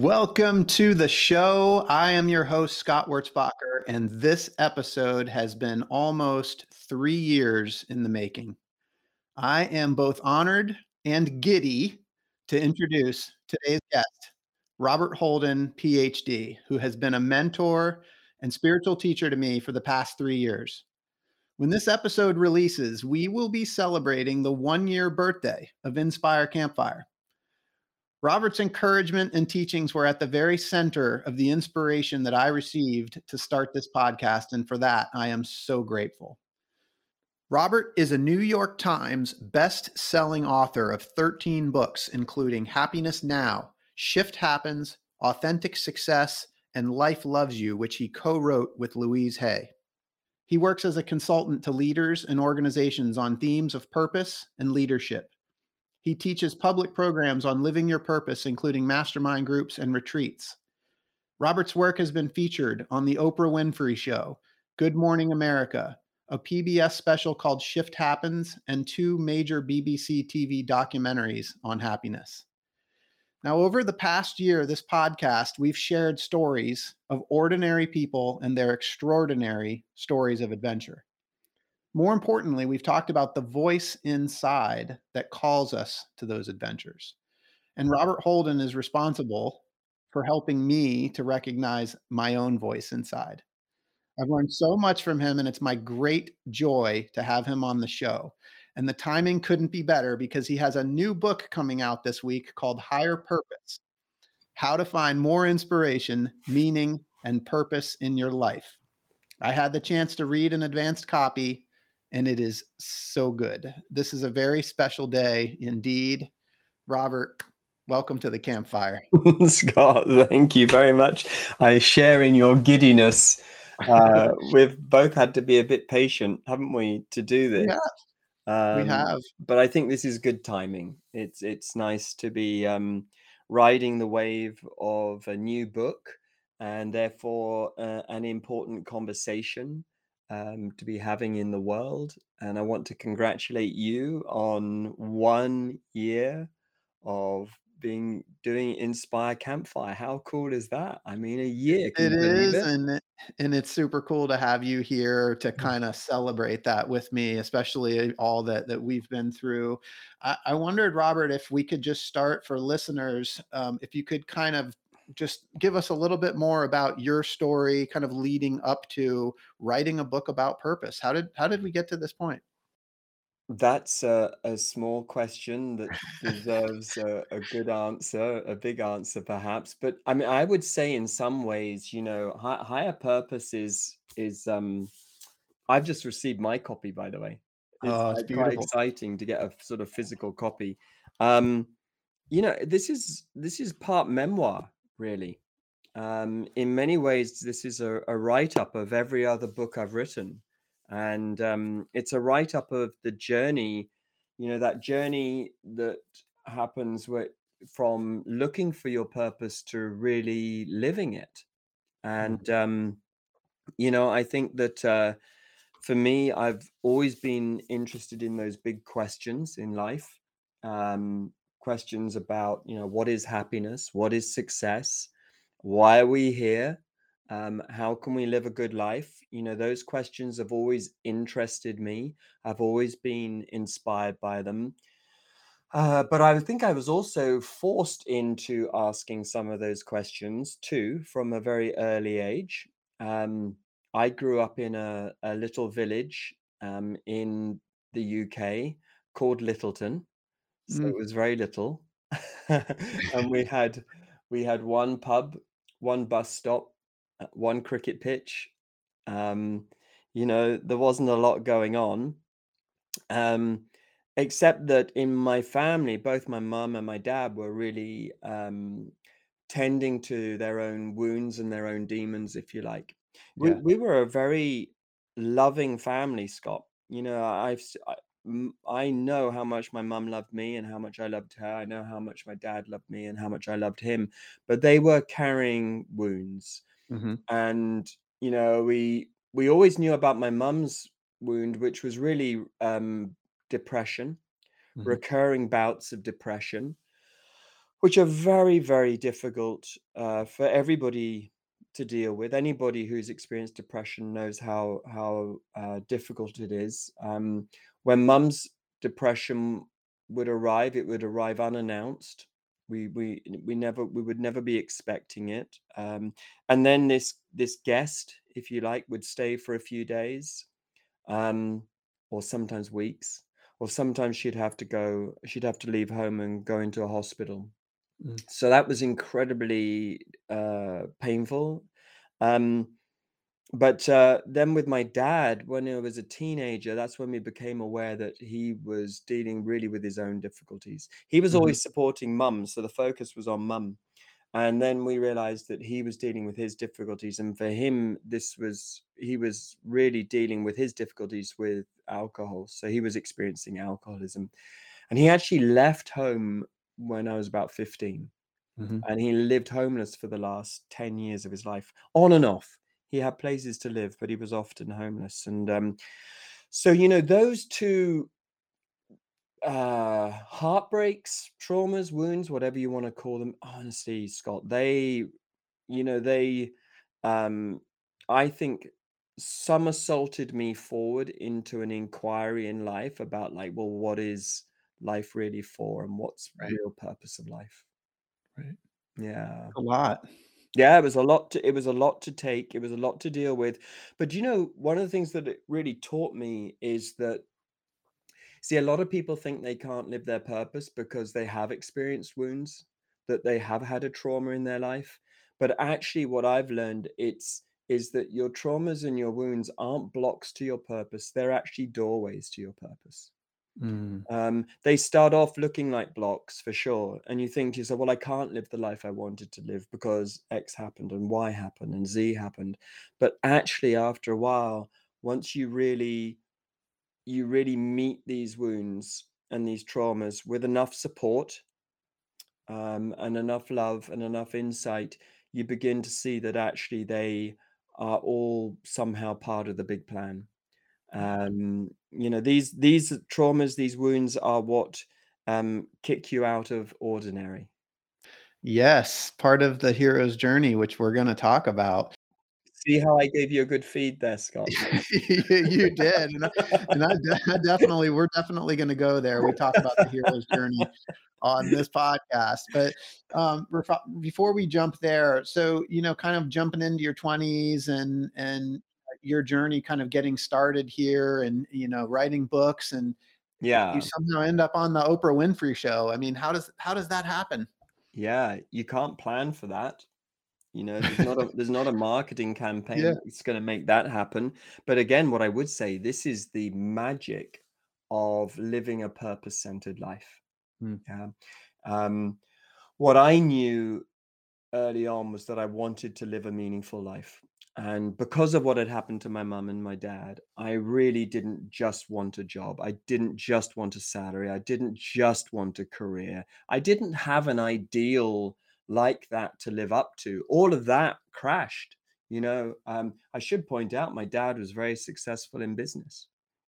Welcome to the show. I am your host, Scott Wurzbacher, and this episode has been almost three years in the making. I am both honored and giddy to introduce today's guest, Robert Holden, PhD, who has been a mentor and spiritual teacher to me for the past three years. When this episode releases, we will be celebrating the one year birthday of Inspire Campfire. Robert's encouragement and teachings were at the very center of the inspiration that I received to start this podcast. And for that, I am so grateful. Robert is a New York Times best-selling author of 13 books, including Happiness Now, Shift Happens, Authentic Success, and Life Loves You, which he co-wrote with Louise Hay. He works as a consultant to leaders and organizations on themes of purpose and leadership. He teaches public programs on living your purpose, including mastermind groups and retreats. Robert's work has been featured on The Oprah Winfrey Show, Good Morning America, a PBS special called Shift Happens, and two major BBC TV documentaries on happiness. Now, over the past year, this podcast, we've shared stories of ordinary people and their extraordinary stories of adventure. More importantly, we've talked about the voice inside that calls us to those adventures. And Robert Holden is responsible for helping me to recognize my own voice inside. I've learned so much from him, and it's my great joy to have him on the show. And the timing couldn't be better because he has a new book coming out this week called Higher Purpose How to Find More Inspiration, Meaning, and Purpose in Your Life. I had the chance to read an advanced copy and it is so good. This is a very special day indeed. Robert, welcome to the campfire. Scott, thank you very much. I share in your giddiness. Uh, we've both had to be a bit patient, haven't we, to do this? Yeah. Um, we have, but I think this is good timing. It's it's nice to be um, riding the wave of a new book, and therefore uh, an important conversation um, to be having in the world. And I want to congratulate you on one year of being doing Inspire Campfire. How cool is that? I mean, a year. It is, it? and and it's super cool to have you here to mm. kind of celebrate that with me, especially all that that we've been through. I, I wondered, Robert, if we could just start for listeners, um, if you could kind of just give us a little bit more about your story kind of leading up to writing a book about purpose. How did how did we get to this point? That's a, a small question that deserves a, a good answer a big answer perhaps but i mean i would say in some ways you know hi, higher purpose is is um i've just received my copy by the way. It's, oh, it's quite exciting to get a sort of physical copy. Um you know this is this is part memoir really. Um, in many ways, this is a, a write up of every other book I've written. And um, it's a write up of the journey, you know, that journey that happens where, from looking for your purpose to really living it. And, mm-hmm. um, you know, I think that uh, for me, I've always been interested in those big questions in life. Um, questions about you know what is happiness? What is success? Why are we here? Um, how can we live a good life? You know those questions have always interested me. I've always been inspired by them. Uh, but i think i was also forced into asking some of those questions too from a very early age. Um, i grew up in a, a little village um, in the uk called littleton so it mm. was very little. and we had we had one pub, one bus stop, uh, one cricket pitch. Um, you know, there wasn't a lot going on. Um, except that in my family, both my mum and my dad were really um, tending to their own wounds and their own demons, if you like. We Yeah. we were a very loving family, Scott. You know, I've I, know how much my mum loved me and how much I loved her. I know how much my dad loved me and how much I loved him. But they were carrying wounds, hmm and you know, we we always knew about my mum's wound, which was really um, depression, hmm recurring bouts of depression which are very, very difficult uh, for everybody to deal with. Anybody who's experienced depression knows how how uh, difficult it is. Um, when mum's depression would arrive, it would arrive unannounced. We we we never we would never be expecting it. Um, and then this this guest, if you like, would stay for a few days, um, or sometimes weeks, or sometimes she'd have to go. She'd have to leave home and go into a hospital Mm. so that was incredibly uh, painful. Um, but uh, then with my dad, when I was a teenager, that's when we became aware that he was dealing really with his own difficulties. He was hmm always supporting mum, so the focus was on mum. And then we realized that he was dealing with his difficulties, and for him, this was he was really dealing with his difficulties with alcohol. So he was experiencing alcoholism, and he actually left home when I was about 15 hmm and he lived homeless for the last 10 years of his life on and off he had places to live but he was often homeless and um so you know those two uh heartbreaks traumas wounds whatever you want to call them honestly scott they you know they um i think somersaulted me forward into an inquiry in life about like well what is life really for and what's Right. real purpose of life Right. yeah A lot. Yeah, it was a lot to it was a lot to take. It was a lot to deal with. But you know, one of the things that it really taught me is that see, a lot of people think they can't live their purpose because they have experienced wounds, that they have had a trauma in their life. But actually, what I've learned it's is that your traumas and your wounds aren't blocks to your purpose. They're actually doorways to your purpose. Mm. Um, they start off looking like blocks for sure. And you think to yourself, well, I can't live the life I wanted to live because X happened and Y happened and Z happened. But actually, after a while, once you really you really meet these wounds and these traumas with enough support um, and enough love and enough insight, you begin to see that actually they are all somehow part of the big plan um you know these these traumas these wounds are what um kick you out of ordinary Yes, part of the hero's journey, which we're going to talk about. see how i gave you a good feed there scott you did, and I, and I, de- I definitely, we're definitely going to go there. We talk about the hero's journey on this podcast, but um, before we jump there, so you know, kind of jumping into your twenties and and your journey, kind of getting started here, and you know, writing books, and yeah you somehow end up on the Oprah Winfrey Show. I mean, how does how does that happen? yeah you can't plan for that you know there's not a there's not a marketing campaign Yeah. that's going to make that happen but again what i would say this is the magic of living a purpose centered life Hmm. yeah um what i knew early on was that I wanted to live a meaningful life. And because of what had happened to my mum and my dad, I really didn't just want a job. I didn't just want a salary. I didn't just want a career. I didn't have an ideal like that to live up to. All of that crashed. You know, um, I should point out my dad was very successful in business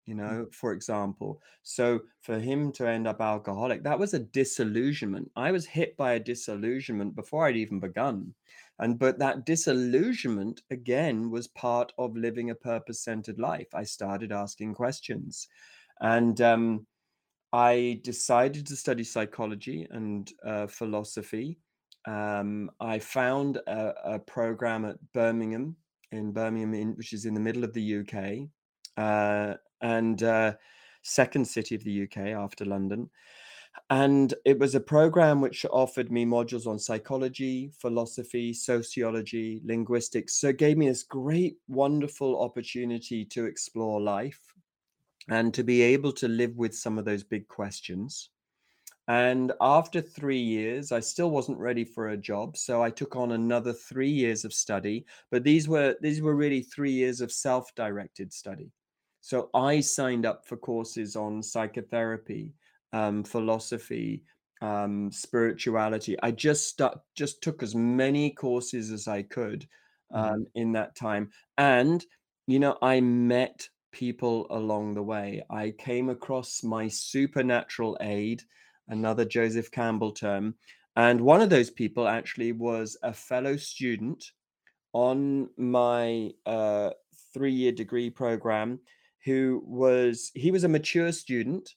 you know, for example. So for him to end up alcoholic, that was a disillusionment. I was hit by a disillusionment before I'd even begun. And but that disillusionment again was part of living a purpose-centered life. I started asking questions. And um, I decided to study psychology and uh, philosophy. Um, I found a, a program at Birmingham in Birmingham, in, which is in the middle of the UK, uh, and uh, second city of the UK after London. And it was a program which offered me modules on psychology, philosophy, sociology, linguistics. So it gave me this great, wonderful opportunity to explore life and to be able to live with some of those big questions. And after three years, I still wasn't ready for a job, so I took on another three years of study. But these were these were really three years of self-directed study. So I signed up for courses on psychotherapy, um, philosophy, um, spirituality. I just stuck, just took as many courses as I could Mhm. um, in that time, and you know, I met people along the way. I came across my supernatural aid, another Joseph Campbell term, and one of those people actually was a fellow student on my uh, three-year degree program who was he was a mature student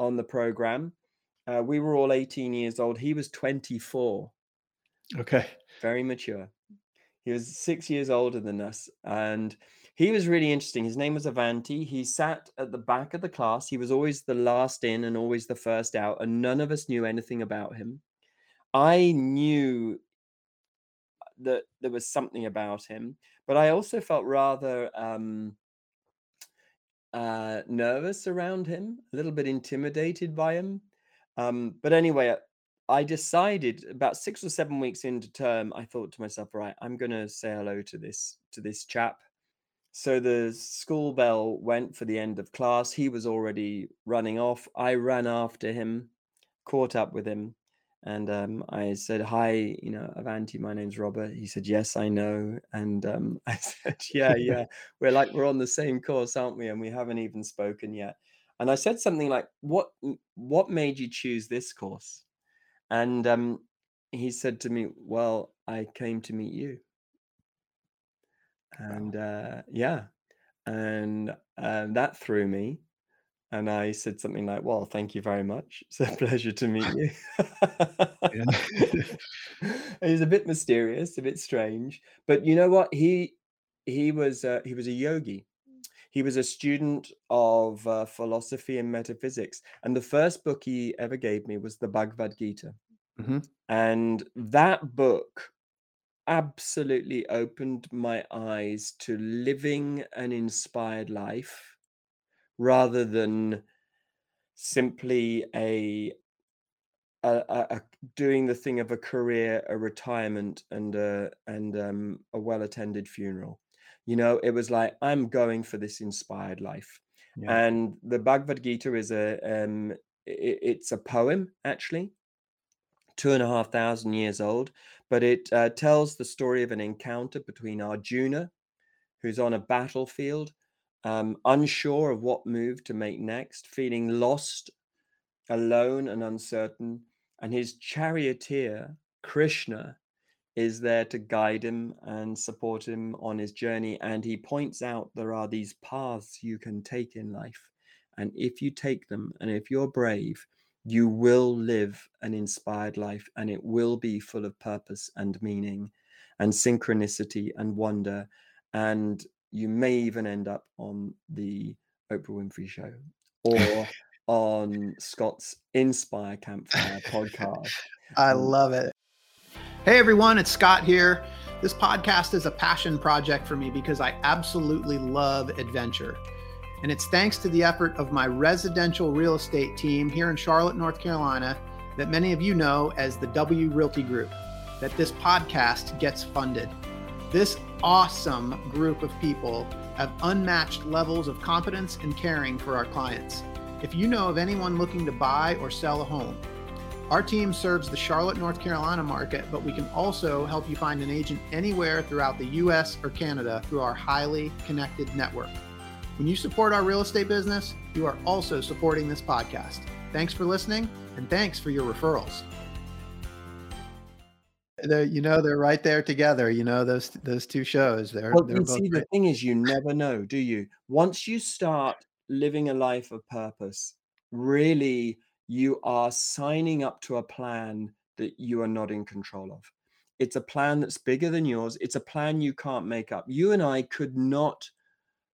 on the program. Uh, we were all 18 years old. He was 24 Okay. very mature. He was six years older than us and he was really interesting. His name was avanti. He sat at the back of the class. He was always the last in and always the first out and none of us knew anything about him. I knew that there was something about him but i also felt rather um uh nervous around him a little bit intimidated by him. Um but anyway i decided about six or seven weeks into term i thought to myself right i'm going to say hello to this to this chap. So the school bell went for the end of class. He was already running off. I ran after him caught up with him and um, I said, "Hi, you know, Avanti. My name's Robert." He said, "Yes, I know." And um, I said, "Yeah, yeah, we're like we're on the same course, aren't we? And we haven't even spoken yet." And I said something like, "What what made you choose this course?" And um, he said to me, "Well, I came to meet you." And uh, yeah, and um, that threw me. And I said something like, "Well, thank you very much. It's a pleasure to meet you." He's a bit mysterious, a bit strange, but you know what? He he was uh, he was a yogi. He was a student of uh, philosophy and metaphysics, and the first book he ever gave me was the Bhagavad Gita, Mhm. and that book absolutely opened my eyes to living an inspired life rather than simply a a, a, doing the thing of a career, a retirement, and a and um, a well-attended funeral. You know, it was like I'm going for this inspired life, Yeah. and the Bhagavad Gita is a um, i it's a poem actually, two and a half thousand years old, but it uh, tells the story of an encounter between Arjuna, who's on a battlefield, um, unsure of what move to make next, feeling lost alone and uncertain, and his charioteer, Krishna, is there to guide him and support him on his journey. And he points out there are these paths you can take in life. And if you take them, and if you're brave, you will live an inspired life and it will be full of purpose and meaning and synchronicity and wonder. And you may even end up on the Oprah Winfrey show or on Scott's Inspire Campfire podcast. I Um, love it. Hey everyone, it's Scott here. This podcast is a passion project for me because I absolutely love adventure. And it's thanks to the effort of my residential real estate team here in Charlotte, North Carolina, that many of you know as the W Realty Group, that this podcast gets funded. This awesome group of people have unmatched levels of competence and caring for our clients. If you know of anyone looking to buy or sell a home, our team serves the Charlotte, North Carolina market, but we can also help you find an agent anywhere throughout the US or Canada through our highly connected network. When you support our real estate business, you are also supporting this podcast. Thanks for listening and thanks for your referrals. They're, you know, they're right there together. You know, those those two shows. They're Well, they're you both see, the thing is, you never know, do you? Once you start living a life of purpose, really, you are signing up to a plan that you are not in control of. It's a plan that's bigger than yours. It's a plan you can't make up. You and I could not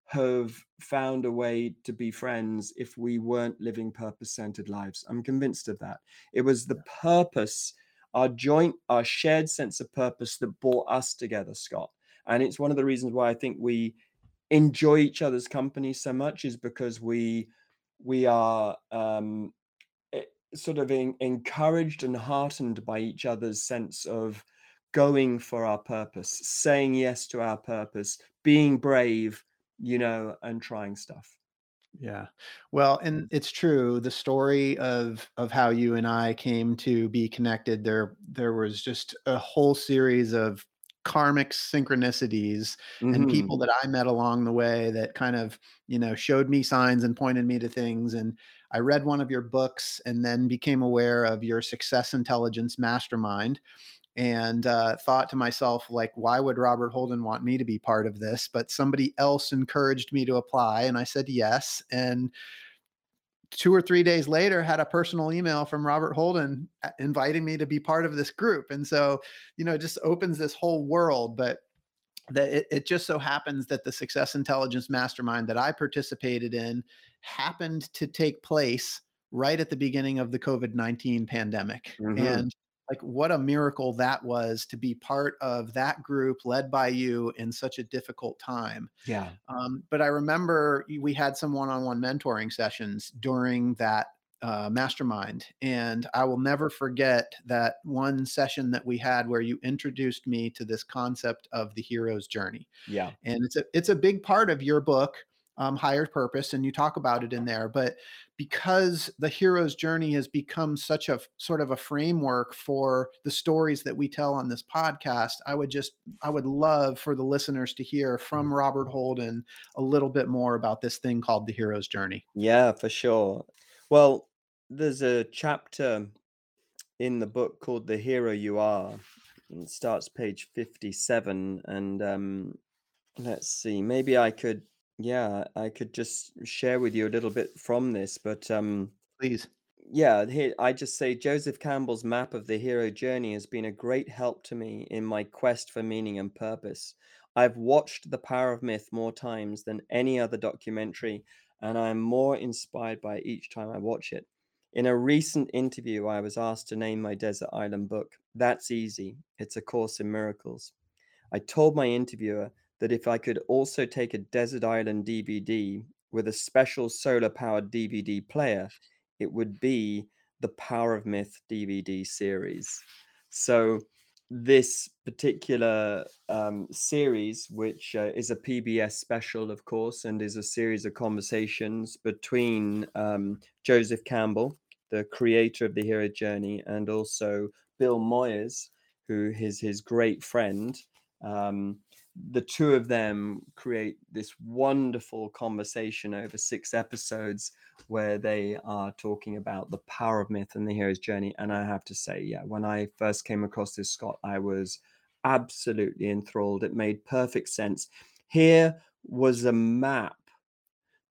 have found a way to be friends if we weren't living purpose centered lives. I'm convinced of that. It was the purpose, our joint, our shared sense of purpose that brought us together, Scott. And it's one of the reasons why I think we enjoy each other's company so much is because we we are um, sort of en- encouraged and heartened by each other's sense of going for our purpose, saying yes to our purpose, being brave, you know, and trying stuff. Yeah. Well, and it's true. The story of of how you and I came to be connected, there there was just a whole series of karmic synchronicities and hmm people that I met along the way that kind of, you know, showed me signs and pointed me to things. And I read one of your books and then became aware of your success intelligence mastermind and uh, thought to myself like why would robert holden want me to be part of this? But somebody else encouraged me to apply and i said yes and two or three days later had a personal email from robert holden inviting me to be part of this group and so you know it just opens this whole world but that it, it just so happens that the success intelligence mastermind that i participated in happened to take place right at the beginning of the covid-19 pandemic hmm and like what a miracle that was to be part of that group led by you in such a difficult time Yeah. um, but I remember we had some one-on-one mentoring sessions during that uh, mastermind, and I will never forget that one session that we had where you introduced me to this concept of the hero's journey Yeah. and it's a it's a big part of your book um, higher purpose and you talk about it in there but because the hero's journey has become such a sort of a framework for the stories that we tell on this podcast i would just i would love for the listeners to hear from robert holden a little bit more about this thing called the hero's journey Yeah, for sure. Well, there's a chapter in the book called The Hero You Are. and It starts page 57. And um, let's see, maybe I could, yeah, I could just share with you a little bit from this. But um, please yeah, here I just say Joseph Campbell's map of the hero journey has been a great help to me in my quest for meaning and purpose. I've watched The Power of Myth more times than any other documentary, and I am more inspired by it each time I watch it. In a recent interview, I was asked to name my desert island book. That's easy. It's A Course in Miracles. I told my interviewer that if I could also take a desert island DVD with a special solar powered DVD player, it would be the Power of Myth DVD series. So, this particular um, series, which uh, is a PBS special, of course, and is a series of conversations between um, Joseph Campbell, the creator of the hero journey, and also Bill Moyers, who is his great friend. Um, the two of them create this wonderful conversation over six episodes where they are talking about the power of myth and the hero's journey. And I have to say, yeah, when I first came across this, Scott, I was absolutely enthralled. It made perfect sense. Here was a map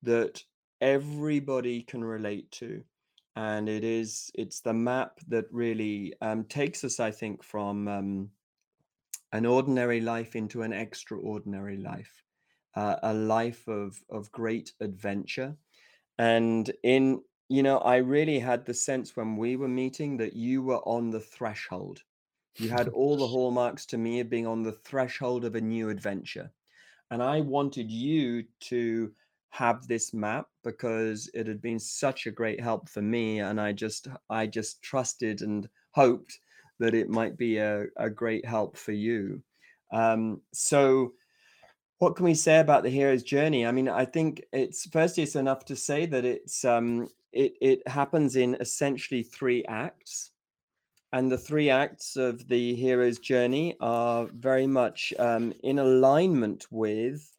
that everybody can relate to. And it is, it's the map that really um, takes us, I think, from um, an ordinary life into an extraordinary life, uh, a life of of great adventure. And in, you know, I really had the sense when we were meeting that you were on the threshold. You had all the hallmarks to me of being on the threshold of a new adventure. And I wanted you to have this map because it had been such a great help for me. And I just, I just trusted and hoped that it might be a, a great help for you. Um, so, what can we say about the hero's journey? I mean, I think it's firstly it's enough to say that it's um it it happens in essentially three acts, and the three acts of the hero's journey are very much um, in alignment with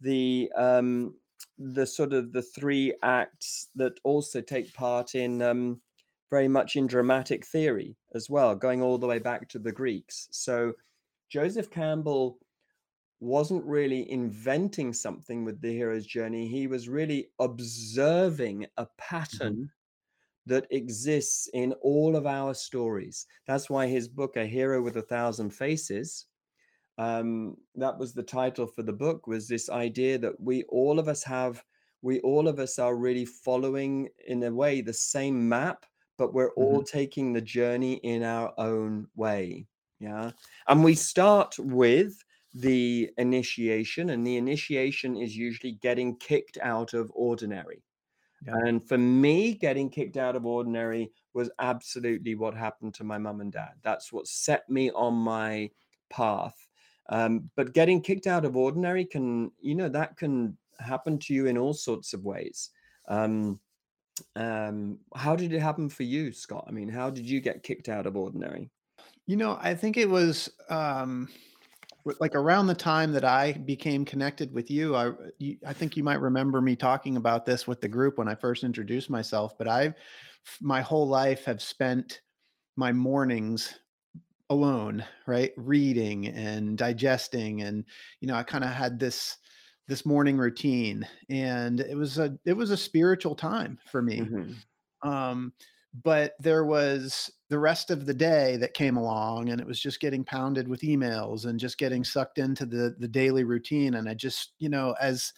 the um the sort of the three acts that also take part in um very much in dramatic theory as well, going all the way back to the Greeks. So Joseph Campbell wasn't really inventing something with the hero's journey. He was really observing a pattern that exists in all of our stories. That's why his book, A Hero with a Thousand Faces, um, that was the title for the book, was this idea that we all of us have, we all of us are really following, in a way, the same map, but we're all Mhm. taking the journey in our own way. Yeah. And we start with the initiation, and the initiation is usually getting kicked out of ordinary. Yeah. And for me, getting kicked out of ordinary was absolutely what happened to my mum and dad. That's what set me on my path. Um, but getting kicked out of ordinary can, you know, that can happen to you in all sorts of ways. Um, um, how did it happen for you, Scott? I mean, how did you get kicked out of ordinary? You know, I think it was um, like around the time that I became connected with you. I, you, I think you might remember me talking about this with the group when I first introduced myself. But I, my whole life, have spent my mornings alone, right, reading and digesting, and you know, I kind of had this this morning routine and it was a it was a spiritual time for me mm-hmm. um but there was the rest of the day that came along and it was just getting pounded with emails and just getting sucked into the the daily routine and i just you know as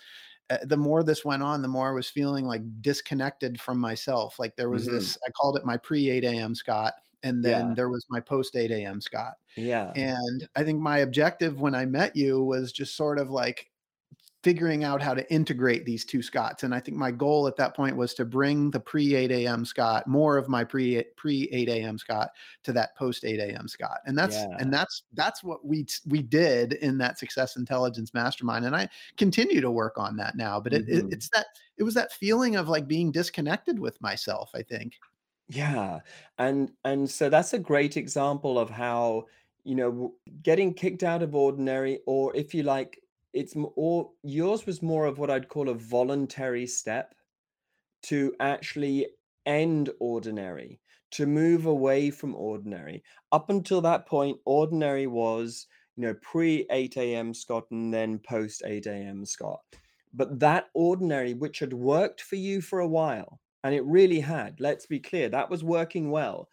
uh, the more this went on the more i was feeling like disconnected from myself like there was mm-hmm. this i called it my pre 8 a.m scott and then yeah. there was my post 8 a.m scott yeah and i think my objective when i met you was just sort of like figuring out how to integrate these two Scotts. And I think my goal at that point was to bring the pre 8 a.m. Scott, more of my pre pre 8 a.m. Scott to that post 8 a.m. Scott. And that's yeah. and that's that's what we we did in that success intelligence mastermind. And I continue to work on that now. But it, mm-hmm. it, it's that it was that feeling of like being disconnected with myself, I think. Yeah. And and so that's a great example of how you know getting kicked out of ordinary or if you like it's more yours was more of what I'd call a voluntary step to actually end ordinary, to move away from ordinary. Up until that point, ordinary was, you know, pre 8 a.m. Scott and then post 8 a.m. Scott. But that ordinary, which had worked for you for a while, and it really had, let's be clear, that was working well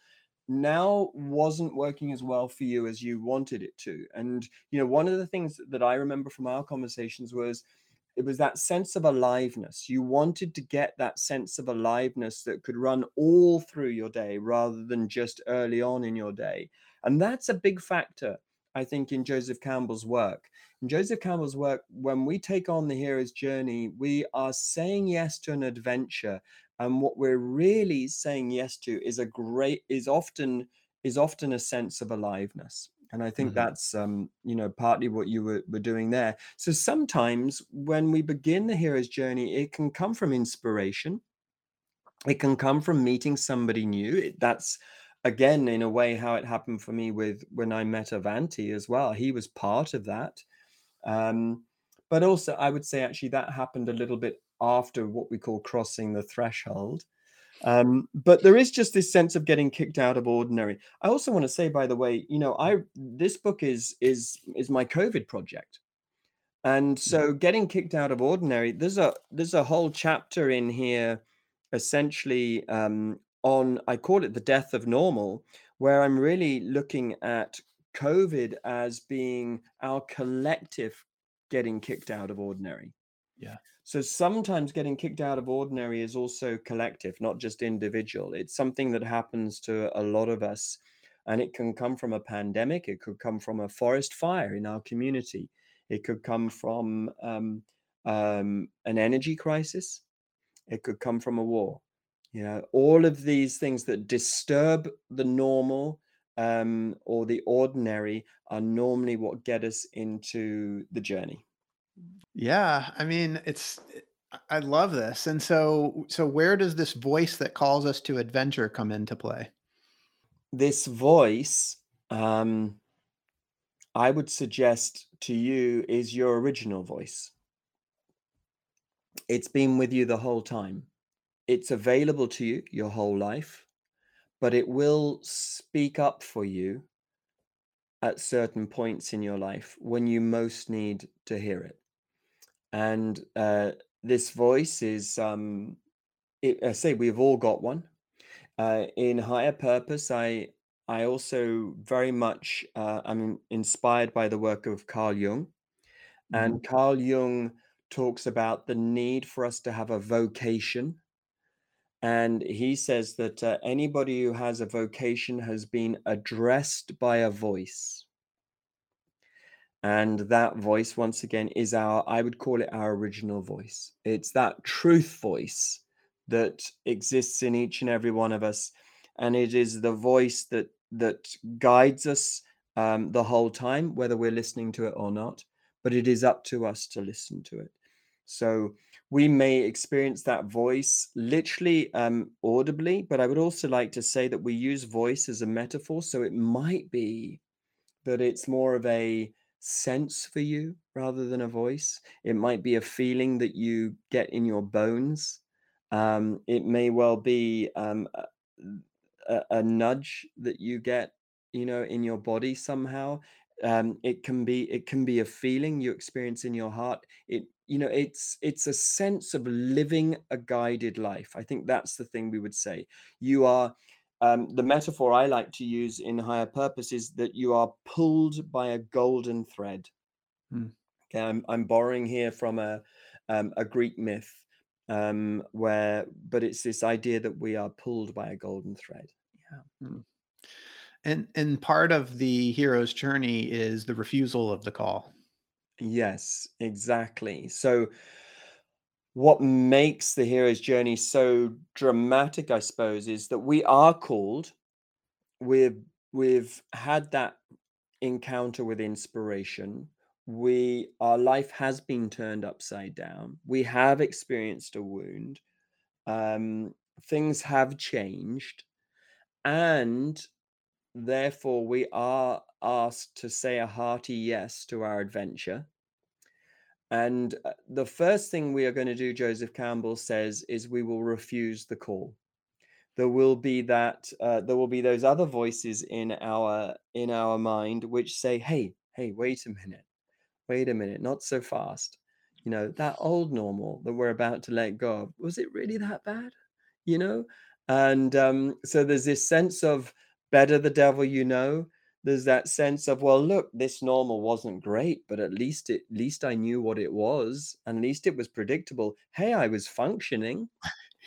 now wasn't working as well for you as you wanted it to. And, you know, one of the things that I remember from our conversations was it was that sense of aliveness. You wanted to get that sense of aliveness that could run all through your day rather than just early on in your day. And that's a big factor, I think, in Joseph Campbell's work. In Joseph Campbell's work, when we take on the hero's journey, we are saying yes to an adventure and what we're really saying yes to is a great is often is often a sense of aliveness. And i think mm-hmm. that's um you know partly what you were, were doing there. So sometimes when we begin the hero's journey it can come from inspiration. It can come from meeting somebody new. It, that's again in a way how it happened for me with when i met avanti as well. He was part of that. Um but also i would say actually that happened a little bit after what we call crossing the threshold. Um, but there is just this sense of getting kicked out of ordinary. I also want to say, by the way, you know, I this book is is is my COVID project, and so getting kicked out of ordinary. There's a there's a whole chapter in here, essentially um, on I call it the death of normal, where I'm really looking at COVID as being our collective getting kicked out of ordinary. Yeah. So sometimes getting kicked out of ordinary is also collective, not just individual. It's something that happens to a lot of us. And it can come from a pandemic, it could come from a forest fire in our community, it could come from um, um, an energy crisis, it could come from a war. You know, all of these things that disturb the normal um, or the ordinary are normally what get us into the journey. Yeah, I mean, it's I love this. And so so where does this voice that calls us to adventure come into play? This voice, um, I would suggest to you is your original voice. It's been with you the whole time. It's available to you your whole life, but it will speak up for you at certain points in your life when you most need to hear it and uh, this voice is um, it, I say we've all got one. Uh, in higher purpose, I I also very much uh, I'm inspired by the work of Carl Jung, and mm-hmm. Carl Jung talks about the need for us to have a vocation. And he says that uh, anybody who has a vocation has been addressed by a voice. And that voice, once again, is our, I would call it our original voice. It's that truth voice that exists in each and every one of us and it is the voice that that guides us um, the whole time whether we're listening to it or not but it is up to us to listen to it so we may experience that voice literally um, audibly but i would also like to say that we use voice as a metaphor so it might be that it's more of a sense for you rather than a voice. It might be a feeling that you get in your bones. Um, it may well be um, a, a, nudge that you get, you know, in your body somehow. Um, it can be it can be a feeling you experience in your heart. It you know it's it's a sense of living a guided life. I think that's the thing we would say. You are um, the metaphor I like to use in higher purpose is that you are pulled by a golden thread. Hmm. Okay, I'm, I'm borrowing here from a um, a Greek myth um, where, but it's this idea that we are pulled by a golden thread. Yeah. Hmm. And and part of the hero's journey is the refusal of the call. Yes, exactly. So what makes the hero's journey so dramatic, I suppose, is that we are called. We've we've had that encounter with inspiration. We our life has been turned upside down. We have experienced a wound. Um, things have changed, and therefore we are asked to say a hearty yes to our adventure and uh, the first thing we are going to do, Joseph Campbell says, is we will refuse the call. There will be that. Uh, there will be those other voices in our in our mind which say, "Hey, hey, wait a minute, wait a minute, not so fast." You know that old normal that we're about to let go of. Was it really that bad? You know, and um, so there's this sense of better the devil you know there's that sense of well look this normal wasn't great but at least it at least i knew what it was and at least it was predictable. Hey i was functioning.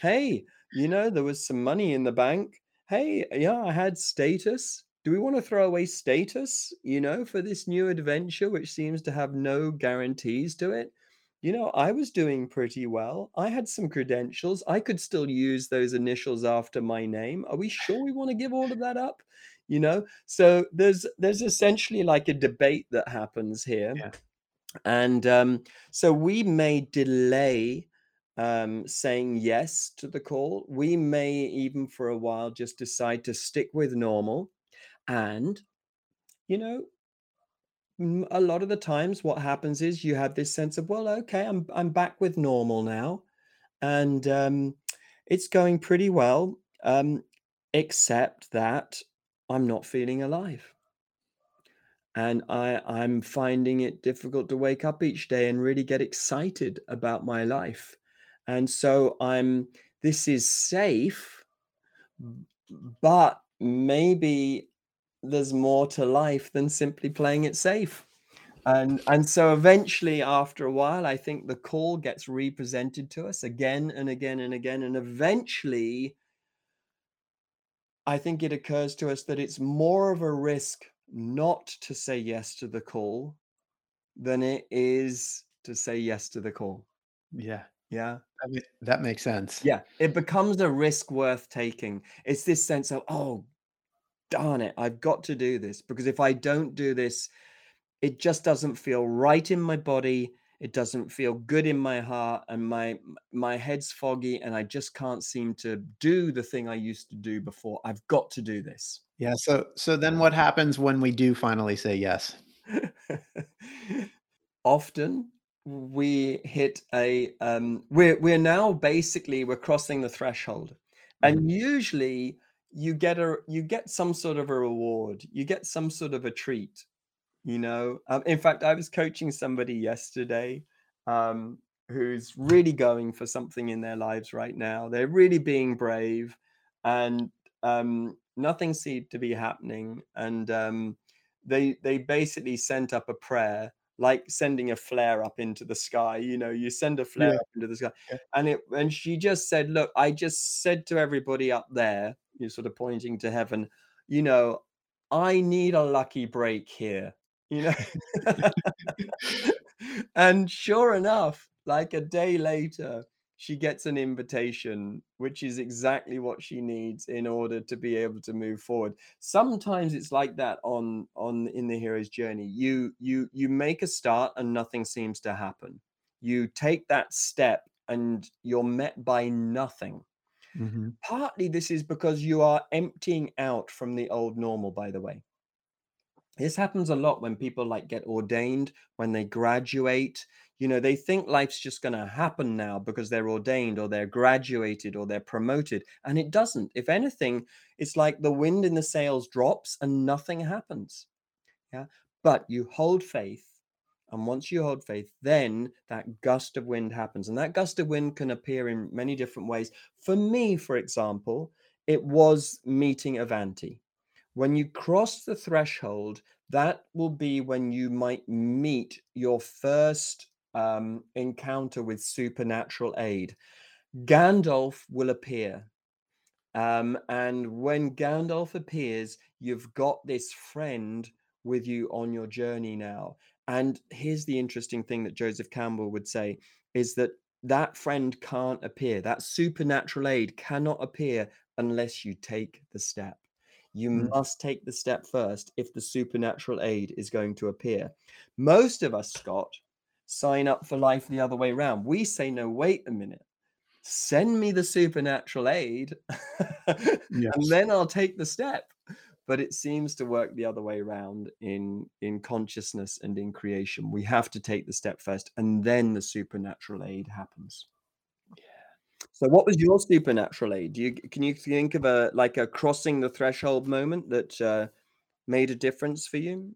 Hey you know there was some money in the bank. Hey yeah i had status. Do we want to throw away status you know for this new adventure which seems to have no guarantees to it? You know i was doing pretty well. I had some credentials. I could still use those initials after my name. Are we sure we want to give all of that up you know so there's there's essentially like a debate that happens here yeah. and um, so we may delay um, saying yes to the call we may even for a while just decide to stick with normal and you know a lot of the times what happens is you have this sense of well okay i'm i'm back with normal now and um, it's going pretty well um, except that I'm not feeling alive. And I, I'm finding it difficult to wake up each day and really get excited about my life. And so I'm, this is safe, but maybe there's more to life than simply playing it safe. And and so eventually after a while I think the call gets represented to us again and again and again and eventually I think it occurs to us that it's more of a risk not to say yes to the call than it is to say yes to the call. Yeah. Yeah. I mean, that makes sense. Yeah. It becomes a risk worth taking. It's this sense of, oh, darn it, I've got to do this because if I don't do this, it just doesn't feel right in my body it doesn't feel good in my heart and my my head's foggy and i just can't seem to do the thing i used to do before. I've got to do this. Yeah so so then what happens when we do finally say yes? Often we hit a um we're we're now basically we're crossing the threshold and mm-hmm. usually you get a you get some sort of a reward you get some sort of a treat you know um, in fact i was coaching somebody yesterday um, who's really going for something in their lives right now they're really being brave and um, nothing seemed to be happening and um, they they basically sent up a prayer like sending a flare up into the sky you know you send a flare yeah. up into the sky yeah. and it and she just said look i just said to everybody up there you're sort of pointing to heaven you know i need a lucky break here you know. and sure enough, like a day later, she gets an invitation, which is exactly what she needs in order to be able to move forward. Sometimes it's like that on on in the hero's journey. You you you make a start and nothing seems to happen. You take that step and you're met by nothing. hmm Partly this is because you are emptying out from the old normal, by the way. This happens a lot when people like get ordained, when they graduate. You know, they think life's just going to happen now because they're ordained or they're graduated or they're promoted. And it doesn't. If anything, it's like the wind in the sails drops and nothing happens. Yeah. But you hold faith. And once you hold faith, then that gust of wind happens. And that gust of wind can appear in many different ways. For me, for example, it was meeting Avanti. When you cross the threshold, that will be when you might meet your first um, encounter with supernatural aid. Gandalf will appear. Um, and when Gandalf appears, you've got this friend with you on your journey now. And here's the interesting thing that Joseph Campbell would say is that that friend can't appear. That supernatural aid cannot appear unless you take the step. You Mm. must take the step first if the supernatural aid is going to appear. Most of us, Scott, sign up for life the other way around. We say, no, wait a minute. Send me the supernatural aid, and then I'll take the step. But it seems to work the other way around in in consciousness and in creation. We have to take the step first, and then the supernatural aid happens. So, what was your supernatural aid? Do you can you think of a like a crossing the threshold moment that uh, made a difference for you?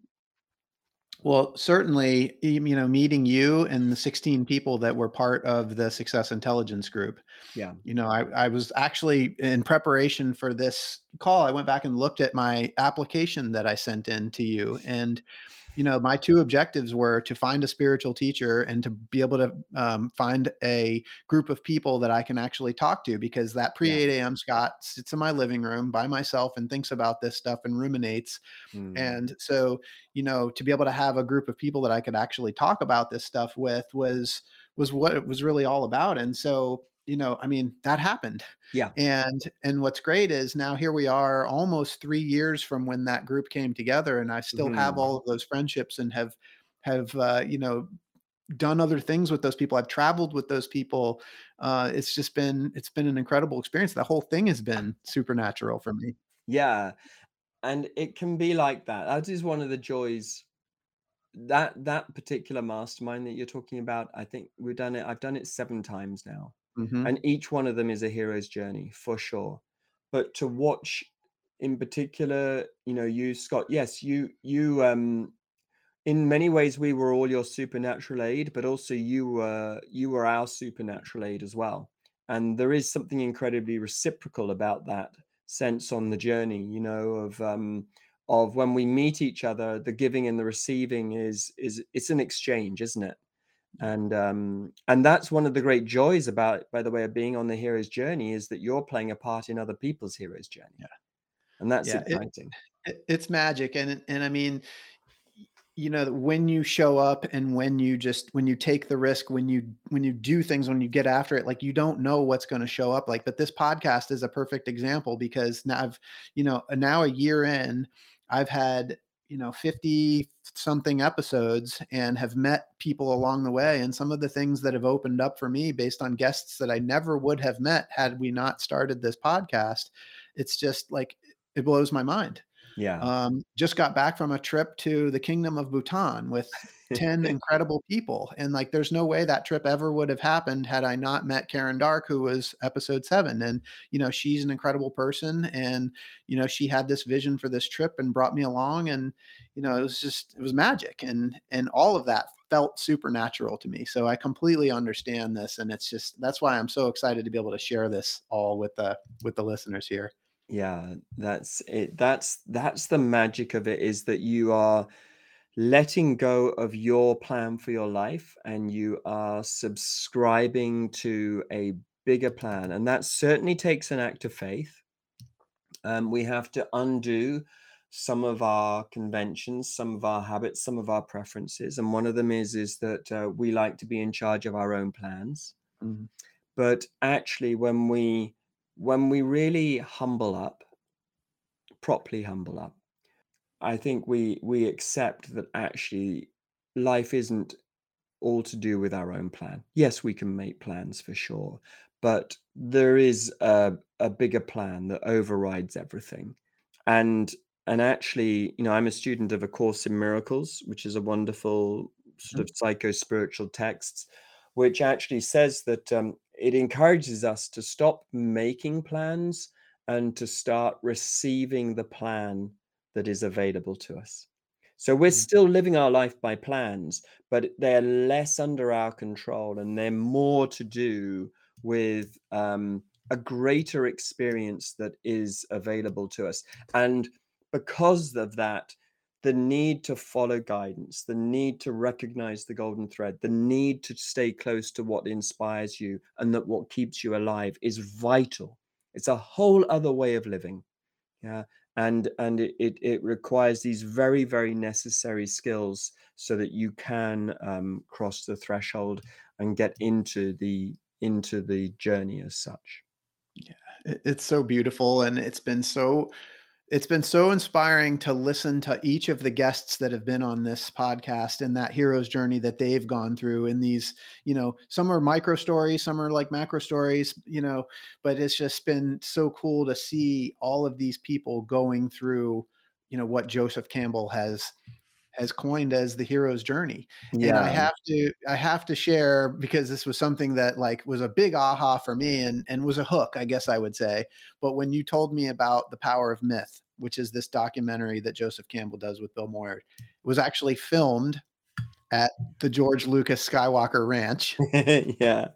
Well, certainly, you know, meeting you and the 16 people that were part of the Success Intelligence Group. Yeah. You know, I, I was actually in preparation for this call. I went back and looked at my application that I sent in to you. And, you know, my two objectives were to find a spiritual teacher and to be able to um, find a group of people that I can actually talk to because that pre 8 a.m. Scott sits in my living room by myself and thinks about this stuff and ruminates Mm. and so, you know, to be able to have a group of people that I could actually talk about this stuff with was was what it was really all about. And so, you know, I mean, that happened. Yeah. And and what's great is now here we are almost 3 years from when that group came together and I still have Mhm. all of those friendships and have have uh, you know, done other things with those people. I've traveled with those people. Uh, it's just been it's been an incredible experience. The whole thing has been supernatural for me. Yeah. And it can be like that. That is one of the joys. That that particular mastermind that you're talking about, I think we've done it. I've done it seven times now. Mhm. and each one of them is a hero's journey for sure. But to watch in particular you know you scott yes you you um in many ways we were all your supernatural aid but also you were you were our supernatural aid as well. And there is something incredibly reciprocal about that sense on the journey you know of um of when we meet each other the giving and the receiving is is it's an exchange isn't it and um and that's one of the great joys about by the way of being on the hero's journey is that you're playing a part in other people's hero's journey Yeah. and that's Yeah, exciting It, it's magic, and and I mean, you know, when you show up and when you just when you take the risk, when you when you do things, when you get after it, like you don't know what's going to show up. Like, but this podcast is a perfect example because now I've, you know, now a year in, I've had you know 50 something episodes and have met people along the way and some of the things that have opened up for me based on guests that I never would have met had we not started this podcast it's just like it blows my mind yeah um, just got back from a trip to the kingdom of Bhutan with 10 incredible people. And like, there's no way that trip ever would have happened had I not met Karen Dark, who was episode seven. And, you know, she's an incredible person. And, you know, she had this vision for this trip and brought me along. And, you know, it was just, it was magic. And, and all of that felt supernatural to me. So I completely understand this. And it's just, that's why I'm so excited to be able to share this all with the, with the listeners here. Yeah that's it that's that's the magic of it is that you are letting go of your plan for your life and you are subscribing to a bigger plan and that certainly takes an act of faith um, we have to undo some of our conventions some of our habits some of our preferences and one of them is is that uh, we like to be in charge of our own plans Mhm. but actually when we when we really humble up properly humble up i think we we accept that actually life isn't all to do with our own plan. Yes we can make plans for sure but there is a, a bigger plan that overrides everything. And and actually you know i'm a student of a course in miracles which is a wonderful sort mm-hmm. of psycho spiritual text which actually says that um, it encourages us to stop making plans and to start receiving the plan that is available to us. So we're Mm. still living our life by plans, but they're less under our control and they're more to do with um, a greater experience that is available to us. And because of that, the need to follow guidance, the need to recognize the golden thread, the need to stay close to what inspires you and that what keeps you alive is vital. It's a whole other way of living. Yeah. And and it, it, it requires these very, very necessary skills so that you can um, cross the threshold and get into the into the journey as such. Yeah. It's so beautiful, and it's been so it's been so inspiring to listen to each of the guests that have been on this podcast and that hero's journey that they've gone through in these you know some are micro stories some are like macro stories you know but it's just been so cool to see all of these people going through you know what joseph campbell has has coined as the hero's journey and i Yeah. have to i have to share because this was something that like was a big aha for me and and was a hook i guess i would say but when you told me about the power of myth which is this documentary that joseph campbell does with bill moyers it was actually filmed at the george lucas skywalker ranch yeah.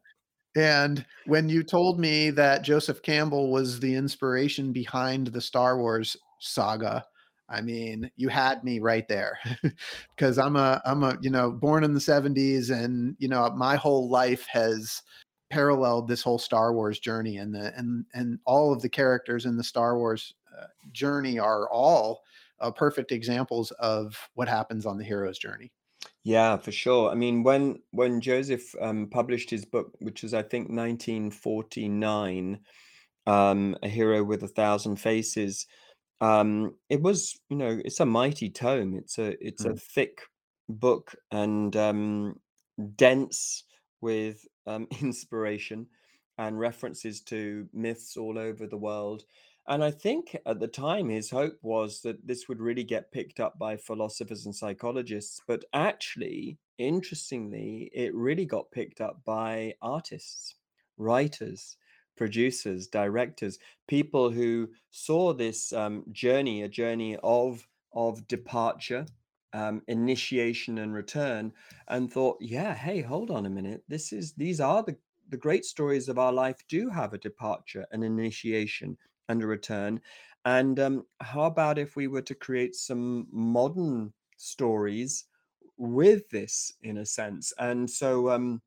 and when you told me that joseph campbell was the inspiration behind the star wars saga i mean you had me right there because i'm a i'm a you know born in the 70s and you know my whole life has paralleled this whole star wars journey and the and and all of the characters in the star wars uh, journey are all uh, perfect examples of what happens on the hero's journey Yeah, for sure. I mean, when when Joseph um, published his book, which was I think 1949, um, A Hero with a Thousand Faces, um, it was, you know, it's a mighty tome. It's a it's a Mm. thick book and um, dense with um, inspiration and references to myths all over the world. And I think at the time his hope was that this would really get picked up by philosophers and psychologists. But actually, interestingly, it really got picked up by artists, writers, producers, directors, people who saw this um, journey, a journey of of departure, um, initiation, and return, and thought, yeah, hey, hold on a minute. This is these are the the great stories of our life do have a departure, an initiation, and a return. And um, how about if we were to create some modern stories with this, in a sense? And so um,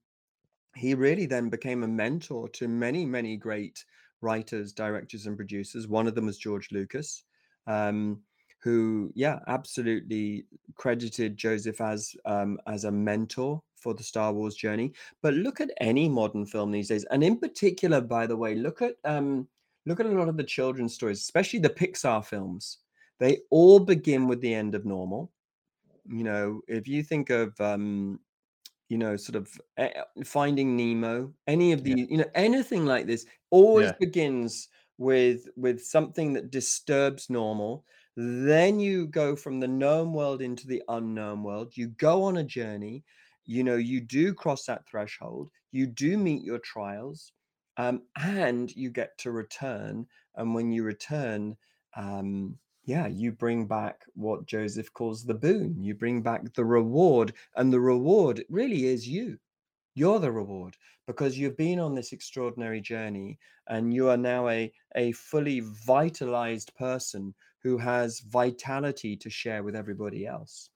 he really then became a mentor to many, many great writers, directors, and producers. One of them was George Lucas, um, who, yeah, absolutely credited Joseph as um, as a mentor for the Star Wars journey. But look at any modern film these days, and in particular, by the way, look at um, look at a lot of the children's stories, especially the Pixar films. They all begin with the end of normal. You know, if you think of um, you know, sort of eh, Finding Nemo, any of yeah you know, anything like this always yeah begins with with something that disturbs normal. Then you go from the known world into the unknown world. You go on a journey. You know, you do cross that threshold. You do meet your trials, um, and you get to return. And when you return, um, yeah, you bring back what Joseph calls the boon. You bring back the reward and the reward really is you. You're the reward because you've been on this extraordinary journey and you are now a, a fully vitalized person who has vitality to share with everybody else.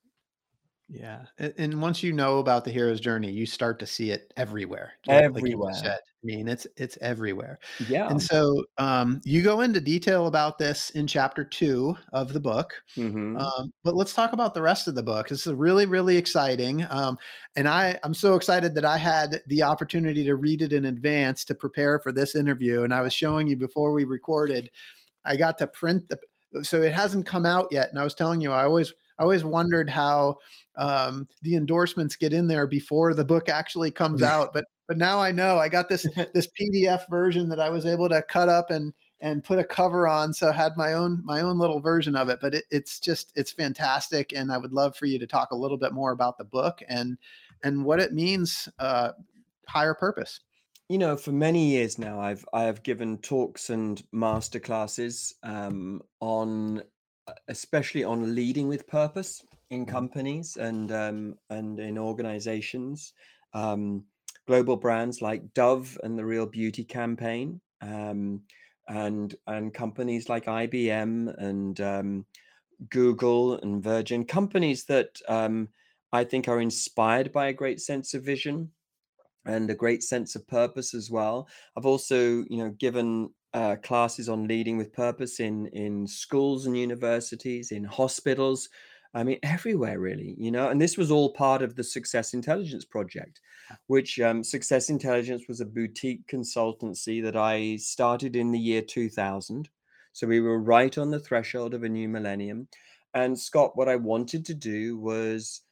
Yeah. And once you know about the hero's journey, you start to see it everywhere. Like like Everywhere. said. I mean, it's it's everywhere. Yeah. And so, um, you go into detail about this in chapter 2 of the book. hmm Um, but let's talk about the rest of the book. This is really, really exciting. Um, and I, I'm so excited that I had the opportunity to read it in advance to prepare for this interview. And I was showing you before we recorded, I got to print the so it hasn't come out yet. And I was telling you, I always I always wondered how um, the endorsements get in there before the book actually comes out. But but now I know I got this this PDF version that I was able to cut up and and put a cover on so I had my own my own little version of it but it, it's just it's fantastic and I would love for you to talk a little bit more about the book and and what it means uh higher purpose You know, for many years now, I've I have given talks and master classes um, on, especially on leading with purpose in Mhm. companies and um, and in organizations. Um, global brands like Dove and the Real Beauty campaign, um, and and companies like IBM and um, Google and Virgin, companies that um, I think are inspired by a great sense of vision and a great sense of purpose as well. I've also, you know, given uh, classes on leading with purpose in in schools and universities, in hospitals. I mean, everywhere really, you know. And this was all part of the Success Intelligence project, which um, Success Intelligence was a boutique consultancy that I started in the year 2000. So we were right on the threshold of a new millennium. And Scott, what I wanted to do was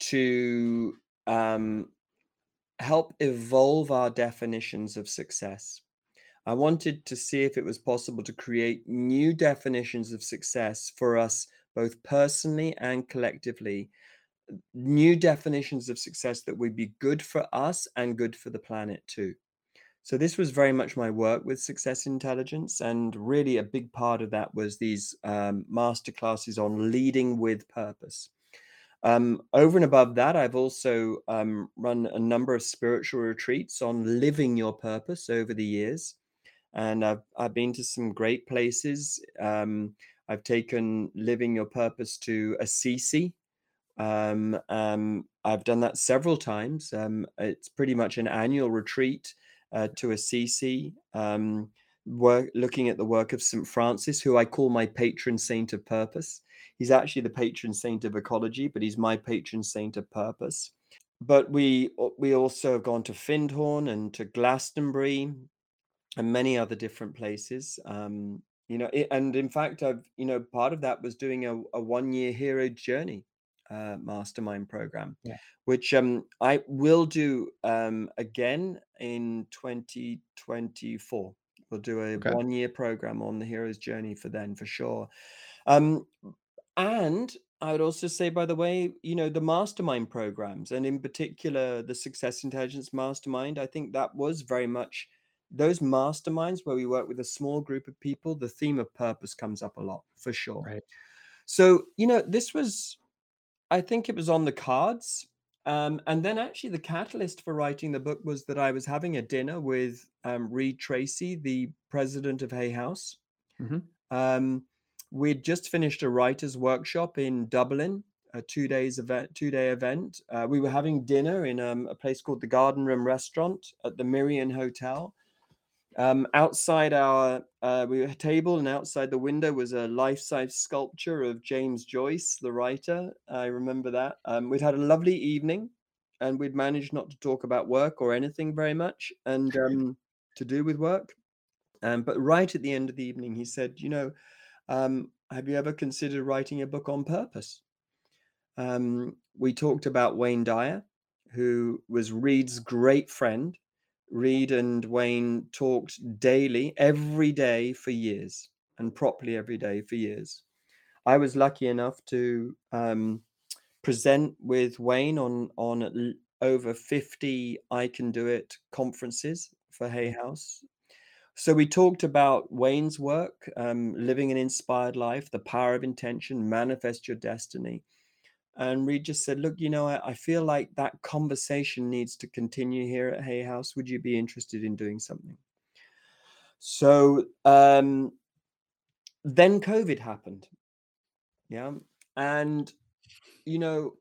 to um, help evolve our definitions of success. I wanted to see if it was possible to create new definitions of success for us, both personally and collectively. New definitions of success that would be good for us and good for the planet too. So, this was very much my work with success intelligence. And really, a big part of that was these um, masterclasses on leading with purpose. Um, over and above that, I've also um, run a number of spiritual retreats on living your purpose over the years, and I've I've been to some great places. Um, I've taken living your purpose to Assisi. Um, um, I've done that several times. Um, it's pretty much an annual retreat uh, to Assisi. Um, work, looking at the work of St. Francis, who I call my patron saint of purpose. He's actually the patron saint of ecology, but he's my patron saint of purpose. But we we also have gone to Findhorn and to Glastonbury and many other different places. Um, you know, it, and in fact, I've you know part of that was doing a, a one year hero journey uh, mastermind program, yeah which um, I will do um, again in 2024. We'll do a okay one year program on the hero's journey for then for sure. Um, and I would also say, by the way, you know, the mastermind programs, and in particular, the Success Intelligence Mastermind, I think that was very much those masterminds where we work with a small group of people. The theme of purpose comes up a lot for sure. right So, you know, this was, I think it was on the cards. Um, and then actually, the catalyst for writing the book was that I was having a dinner with um, Reid Tracy, the president of Hay House. hmm Um, we'd just finished a writers' workshop in Dublin, a two days event, two day event. Uh, we were having dinner in um, a place called the Garden Room Restaurant at the Merrion Hotel. Um, outside our uh, we were a table, and outside the window was a life-size sculpture of James Joyce, the writer. I remember that. Um, we'd had a lovely evening, and we'd managed not to talk about work or anything very much, and um, to do with work. Um, but right at the end of the evening, he said, "You know, um, have you ever considered writing a book on purpose?" Um, we talked about Wayne Dyer, who was Reid's great friend. Reid and Wayne talked daily, every day for years, and properly every day for years. I was lucky enough to um, present with Wayne on on over 50 I Can Do It conferences for Hay House. So we talked about Wayne's work, um, living an inspired life, the power of intention, manifest your destiny. And Reid just said, "Look, you know, I, I feel like that conversation needs to continue here at Hay House. Would you be interested in doing something?" So um, then COVID happened, yeah, and you know,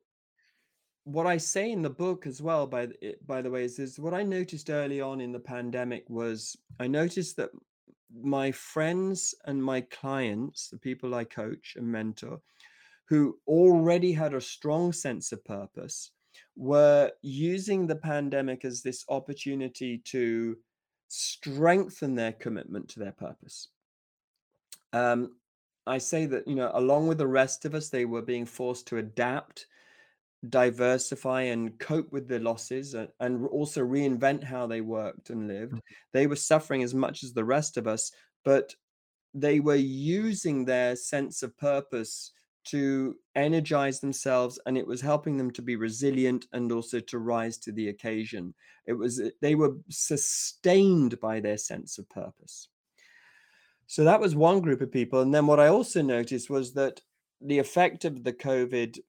what I say in the book as well, by the, by the way, is, is what I noticed early on in the pandemic was I noticed that my friends and my clients, the people I coach and mentor, who already had a strong sense of purpose, were using the pandemic as this opportunity to strengthen their commitment to their purpose. Um, I say that, you know, along with the rest of us, they were being forced to adapt, diversify, and cope with the losses and, and also reinvent how they worked and lived. Mhm. They were suffering as much as the rest of us, but they were using their sense of purpose to energize themselves and it was helping them to be resilient and also to rise to the occasion. It was they were sustained by their sense of purpose. So that was one group of people and then what i also noticed was that the effect of the covid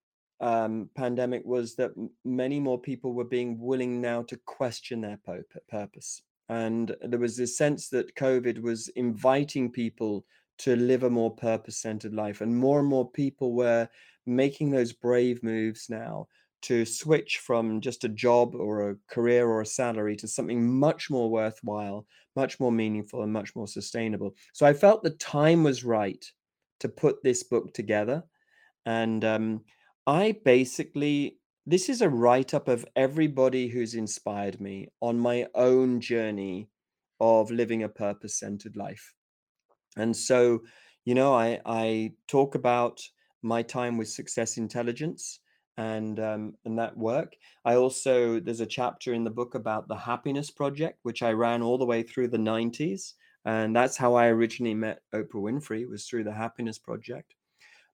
um, pandemic was that many more people were being willing now to question their purpose. And there was this sense that covid was inviting people to live a more purpose centered life. And more and more people were making those brave moves now to switch from just a job or a career or a salary to something much more worthwhile, much more meaningful, and much more sustainable. So I felt the time was right to put this book together. And um, I basically, this is a write up of everybody who's inspired me on my own journey of living a purpose centered life. And so, you know, I I talk about my time with Success Intelligence and um, and that work. I also there's a chapter in the book about the Happiness Project, which I ran all the way through the 90s, and that's how I originally met Oprah Winfrey was through the Happiness Project.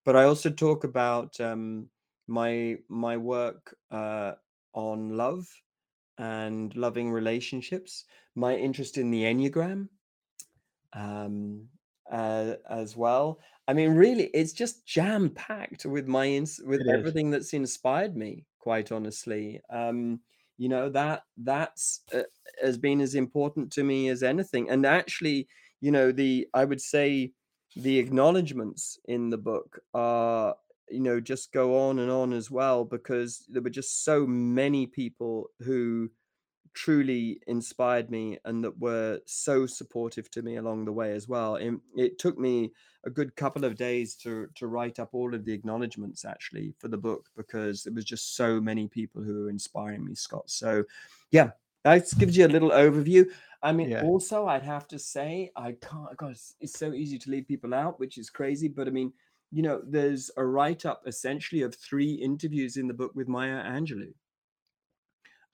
But I also talk about um, my my work uh, on love and loving relationships, my interest in the Enneagram, um, uh, as well. I mean, really, it's just jam packed with my ins- with It is. everything that's inspired me. Quite honestly, um, you know that that's uh, has been as important to me as anything. And actually, you know, the I would say the acknowledgements in the book are you know just go on and on as well because there were just so many people who truly inspired me and that were so supportive to me along the way as well. It, it took me a good couple of days to to write up all of the acknowledgements actually for the book because it was just so many people who were inspiring me, Scott. So, yeah, that gives you a little overview. I mean, Yeah. also I'd have to say I can't. God, it's, it's so easy to leave people out, which is crazy. But I mean, you know, there's a write up essentially of three interviews in the book with Maya Angelou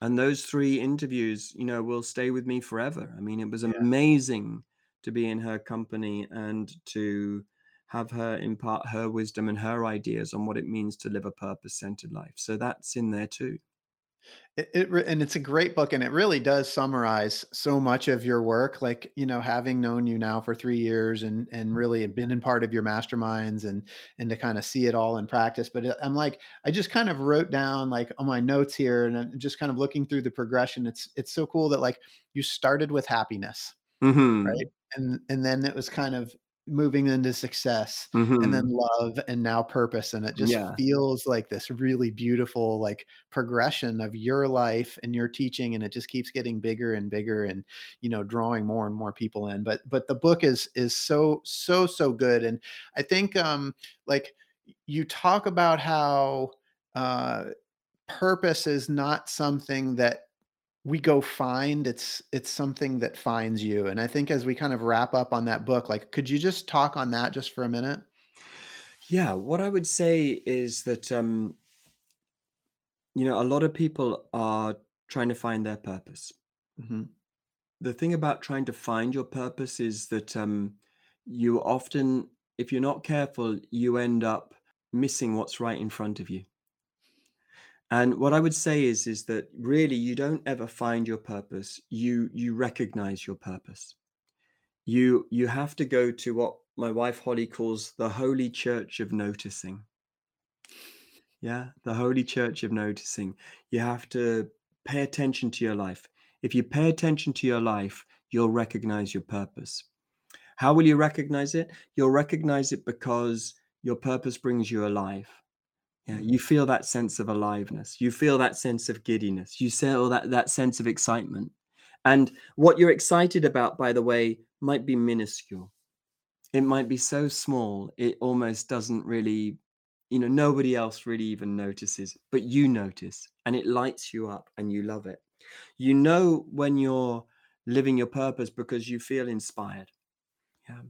and those three interviews you know will stay with me forever. I mean it was Yeah. amazing to be in her company and to have her impart her wisdom and her ideas on what it means to live a purpose centered life. So that's in there too It, it re- and it's a great book, and it really does summarize so much of your work. Like you know, having known you now for three years, and and really been in part of your masterminds, and and to kind of see it all in practice. But it- I'm like, I just kind of wrote down like on my notes here, and I'm just kind of looking through the progression. It's it's so cool that like you started with happiness, hmm right, and and then it was kind of moving into success, and hmm then love, and now purpose, and it just yeah. feels like this really beautiful like progression of your life and your teaching and it just keeps getting bigger and bigger and you know drawing more and more people in but but the book is is so so so good and i think um like you talk about how uh purpose is not something that we go find it's it's something that finds you and i think as we kind of wrap up on that book like could you just talk on that just for a minute? Yeah what i would say is that um you know a lot of people are trying to find their purpose. Hmm the thing about trying to find your purpose is that um, you often, if you're not careful, you end up missing what's right in front of you. And what I would say is, is that really you don't ever find your purpose. You you recognize your purpose. You you have to go to what my wife Holly calls the holy church of noticing. Yeah, the holy church of noticing. You have to pay attention to your life. If you pay attention to your life, you'll recognize your purpose. How will you recognize it? You'll recognize it because your purpose brings you alive. Yeah, you feel that sense of aliveness. You feel that sense of giddiness. You feel that that sense of excitement. And what you're excited about, by the way, might be minuscule. It might be so small, it almost doesn't really, you know, nobody else really even notices, but you notice and it lights you up and you love it. You know when you're living your purpose because you feel inspired. Yeah.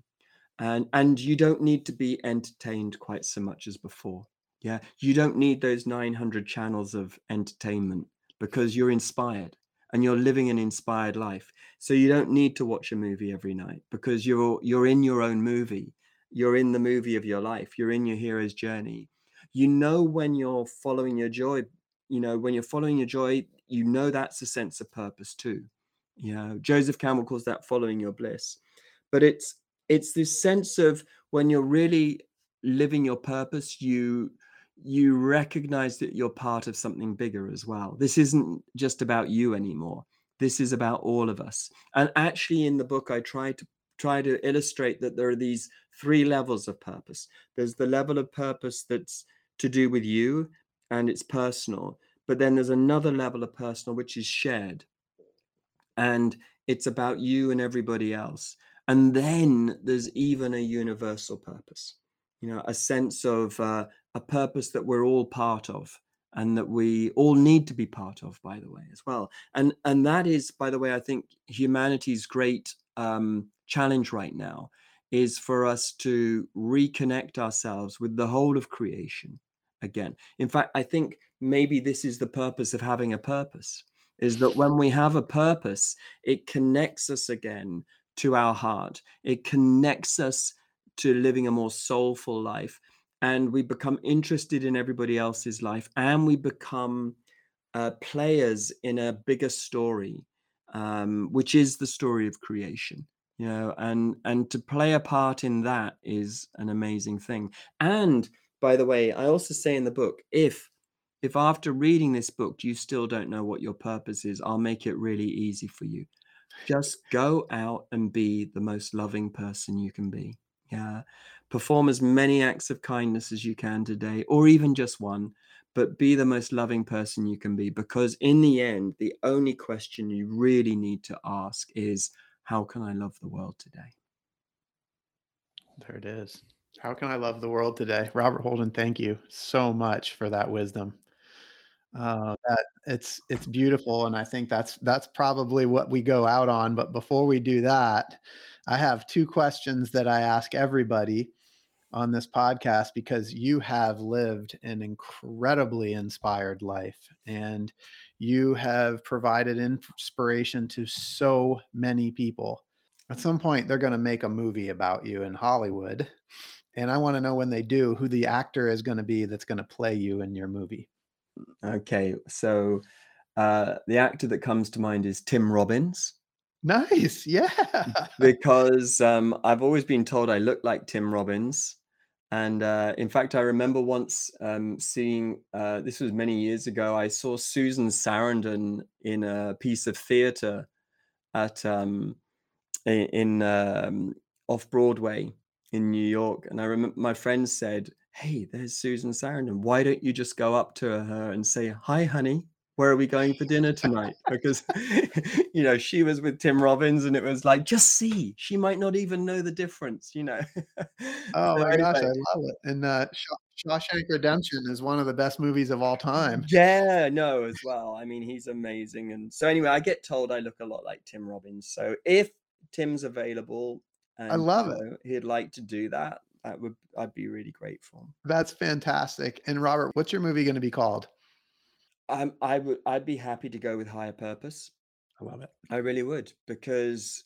And and you don't need to be entertained quite so much as before. Yeah. You don't need those 900 channels of entertainment because you're inspired and you're living an inspired life. So you don't need to watch a movie every night because you're you're in your own movie. You're in the movie of your life. You're in your hero's journey. You know when you're following your joy, you know, when you're following your joy, you know that's a sense of purpose too. You know, Joseph Campbell calls that following your bliss. But it's it's this sense of when you're really living your purpose, you you recognize that you're part of something bigger as well. This isn't just about you anymore. This is about all of us. And actually, in the book, I try to try to illustrate that there are these three levels of purpose. There's the level of purpose that's to do with you and it's personal, but then there's another level of personal which is shared, and it's about you and everybody else. And then there's even a universal purpose, you know, a sense of uh, a purpose that we're all part of and that we all need to be part of by the way as well. And and that is by the way i think humanity's great um, challenge right now is for us to reconnect ourselves with the whole of creation again. In fact i think maybe this is the purpose of having a purpose is that when we have a purpose it connects us again to our heart. It connects us to living a more soulful life and we become interested in everybody else's life and we become uh, players in a bigger story um, which is the story of creation you know and and to play a part in that is an amazing thing. And by the way i also say in the book if if after reading this book you still don't know what your purpose is i'll make it really easy for you. Just go out and be the most loving person you can be yeah Perform as many acts of kindness as you can today, or even just one, but be the most loving person you can be. Because in the end, the only question you really need to ask is, How can I love the world today? There it is. How can I love the world today? Robert Holden, thank you so much for that wisdom. Uh, that it's it's beautiful, and I think that's that's probably what we go out on. But before we do that, I have two questions that I ask everybody on this podcast because you have lived an incredibly inspired life and you have provided inspiration to so many people. At some point, they're going to make a movie about you in Hollywood. And I want to know when they do who the actor is going to be that's going to play you in your movie. Okay. So uh, the actor that comes to mind is Tim Robbins. Nice. Yeah. because um, I've always been told I look like Tim Robbins. And uh, in fact, I remember once um, seeing uh, this was many years ago. I saw Susan Sarandon in a piece of theater at um, in um, off Broadway in New York, and I remember my friend said, "Hey, there's Susan Sarandon. Why don't you just go up to her and say hi, honey?" Where are we going for dinner tonight? Because, you know, she was with Tim Robbins and it was like, just see, she might not even know the difference, you know. oh my gosh, I love it. And uh, Shawshank Redemption is one of the best movies of all time. Yeah, no, as well. I mean, he's amazing. And so, anyway, I get told I look a lot like Tim Robbins. So, if Tim's available, and, I love it. Know, he'd like to do that. That would I'd be really grateful. That's fantastic. And Robert, what's your movie going to be called? I'm I would I'd be happy to go with higher purpose. I love it. I really would because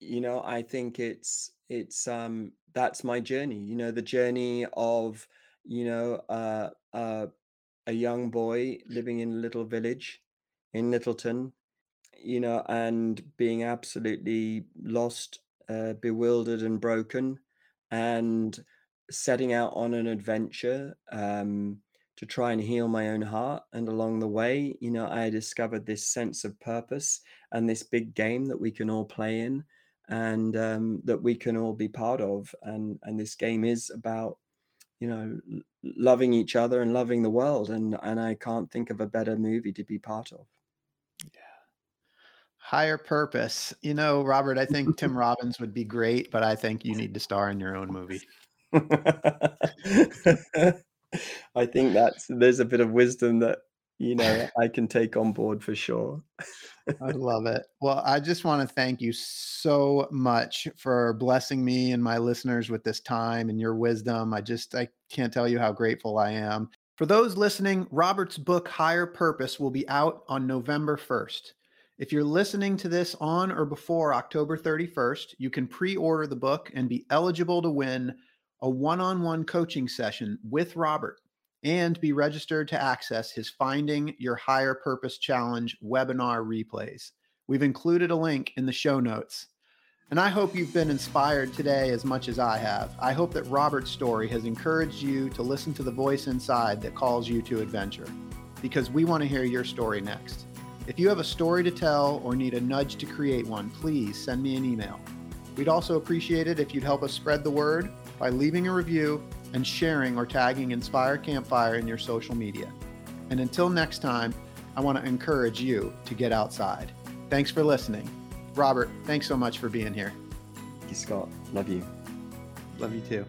you know I think it's it's um that's my journey. You know the journey of you know uh, uh, a young boy living in a little village in Littleton, you know, and being absolutely lost, uh, bewildered, and broken, and setting out on an adventure. Um, to try and heal my own heart. And along the way, you know, I discovered this sense of purpose and this big game that we can all play in and um, that we can all be part of. And, and this game is about you know, loving each other and loving the world. And and I can't think of a better movie to be part of. Yeah. Higher purpose. You know, Robert, I think Tim Robbins would be great, but I think you need to star in your own movie. I think that's there's a bit of wisdom that you know I can take on board for sure. I love it. Well, I just want to thank you so much for blessing me and my listeners with this time and your wisdom. I just I can't tell you how grateful I am. For those listening, Robert's book Higher Purpose will be out on November 1st. If you're listening to this on or before October 31st, you can pre order the book and be eligible to win a one on one coaching session with Robert and be registered to access his Finding Your Higher Purpose Challenge webinar replays. We've included a link in the show notes. And I hope you've been inspired today as much as I have. I hope that Robert's story has encouraged you to listen to the voice inside that calls you to adventure, because we want to hear your story next. If you have a story to tell or need a nudge to create one, please send me an email. We'd also appreciate it if you'd help us spread the word by leaving a review and sharing or tagging Inspire Campfire in your social media. And until next time, I want to encourage you to get outside. Thanks for listening. Robert, thanks so much for being here. Thank you, Scott. Love you. Love you too.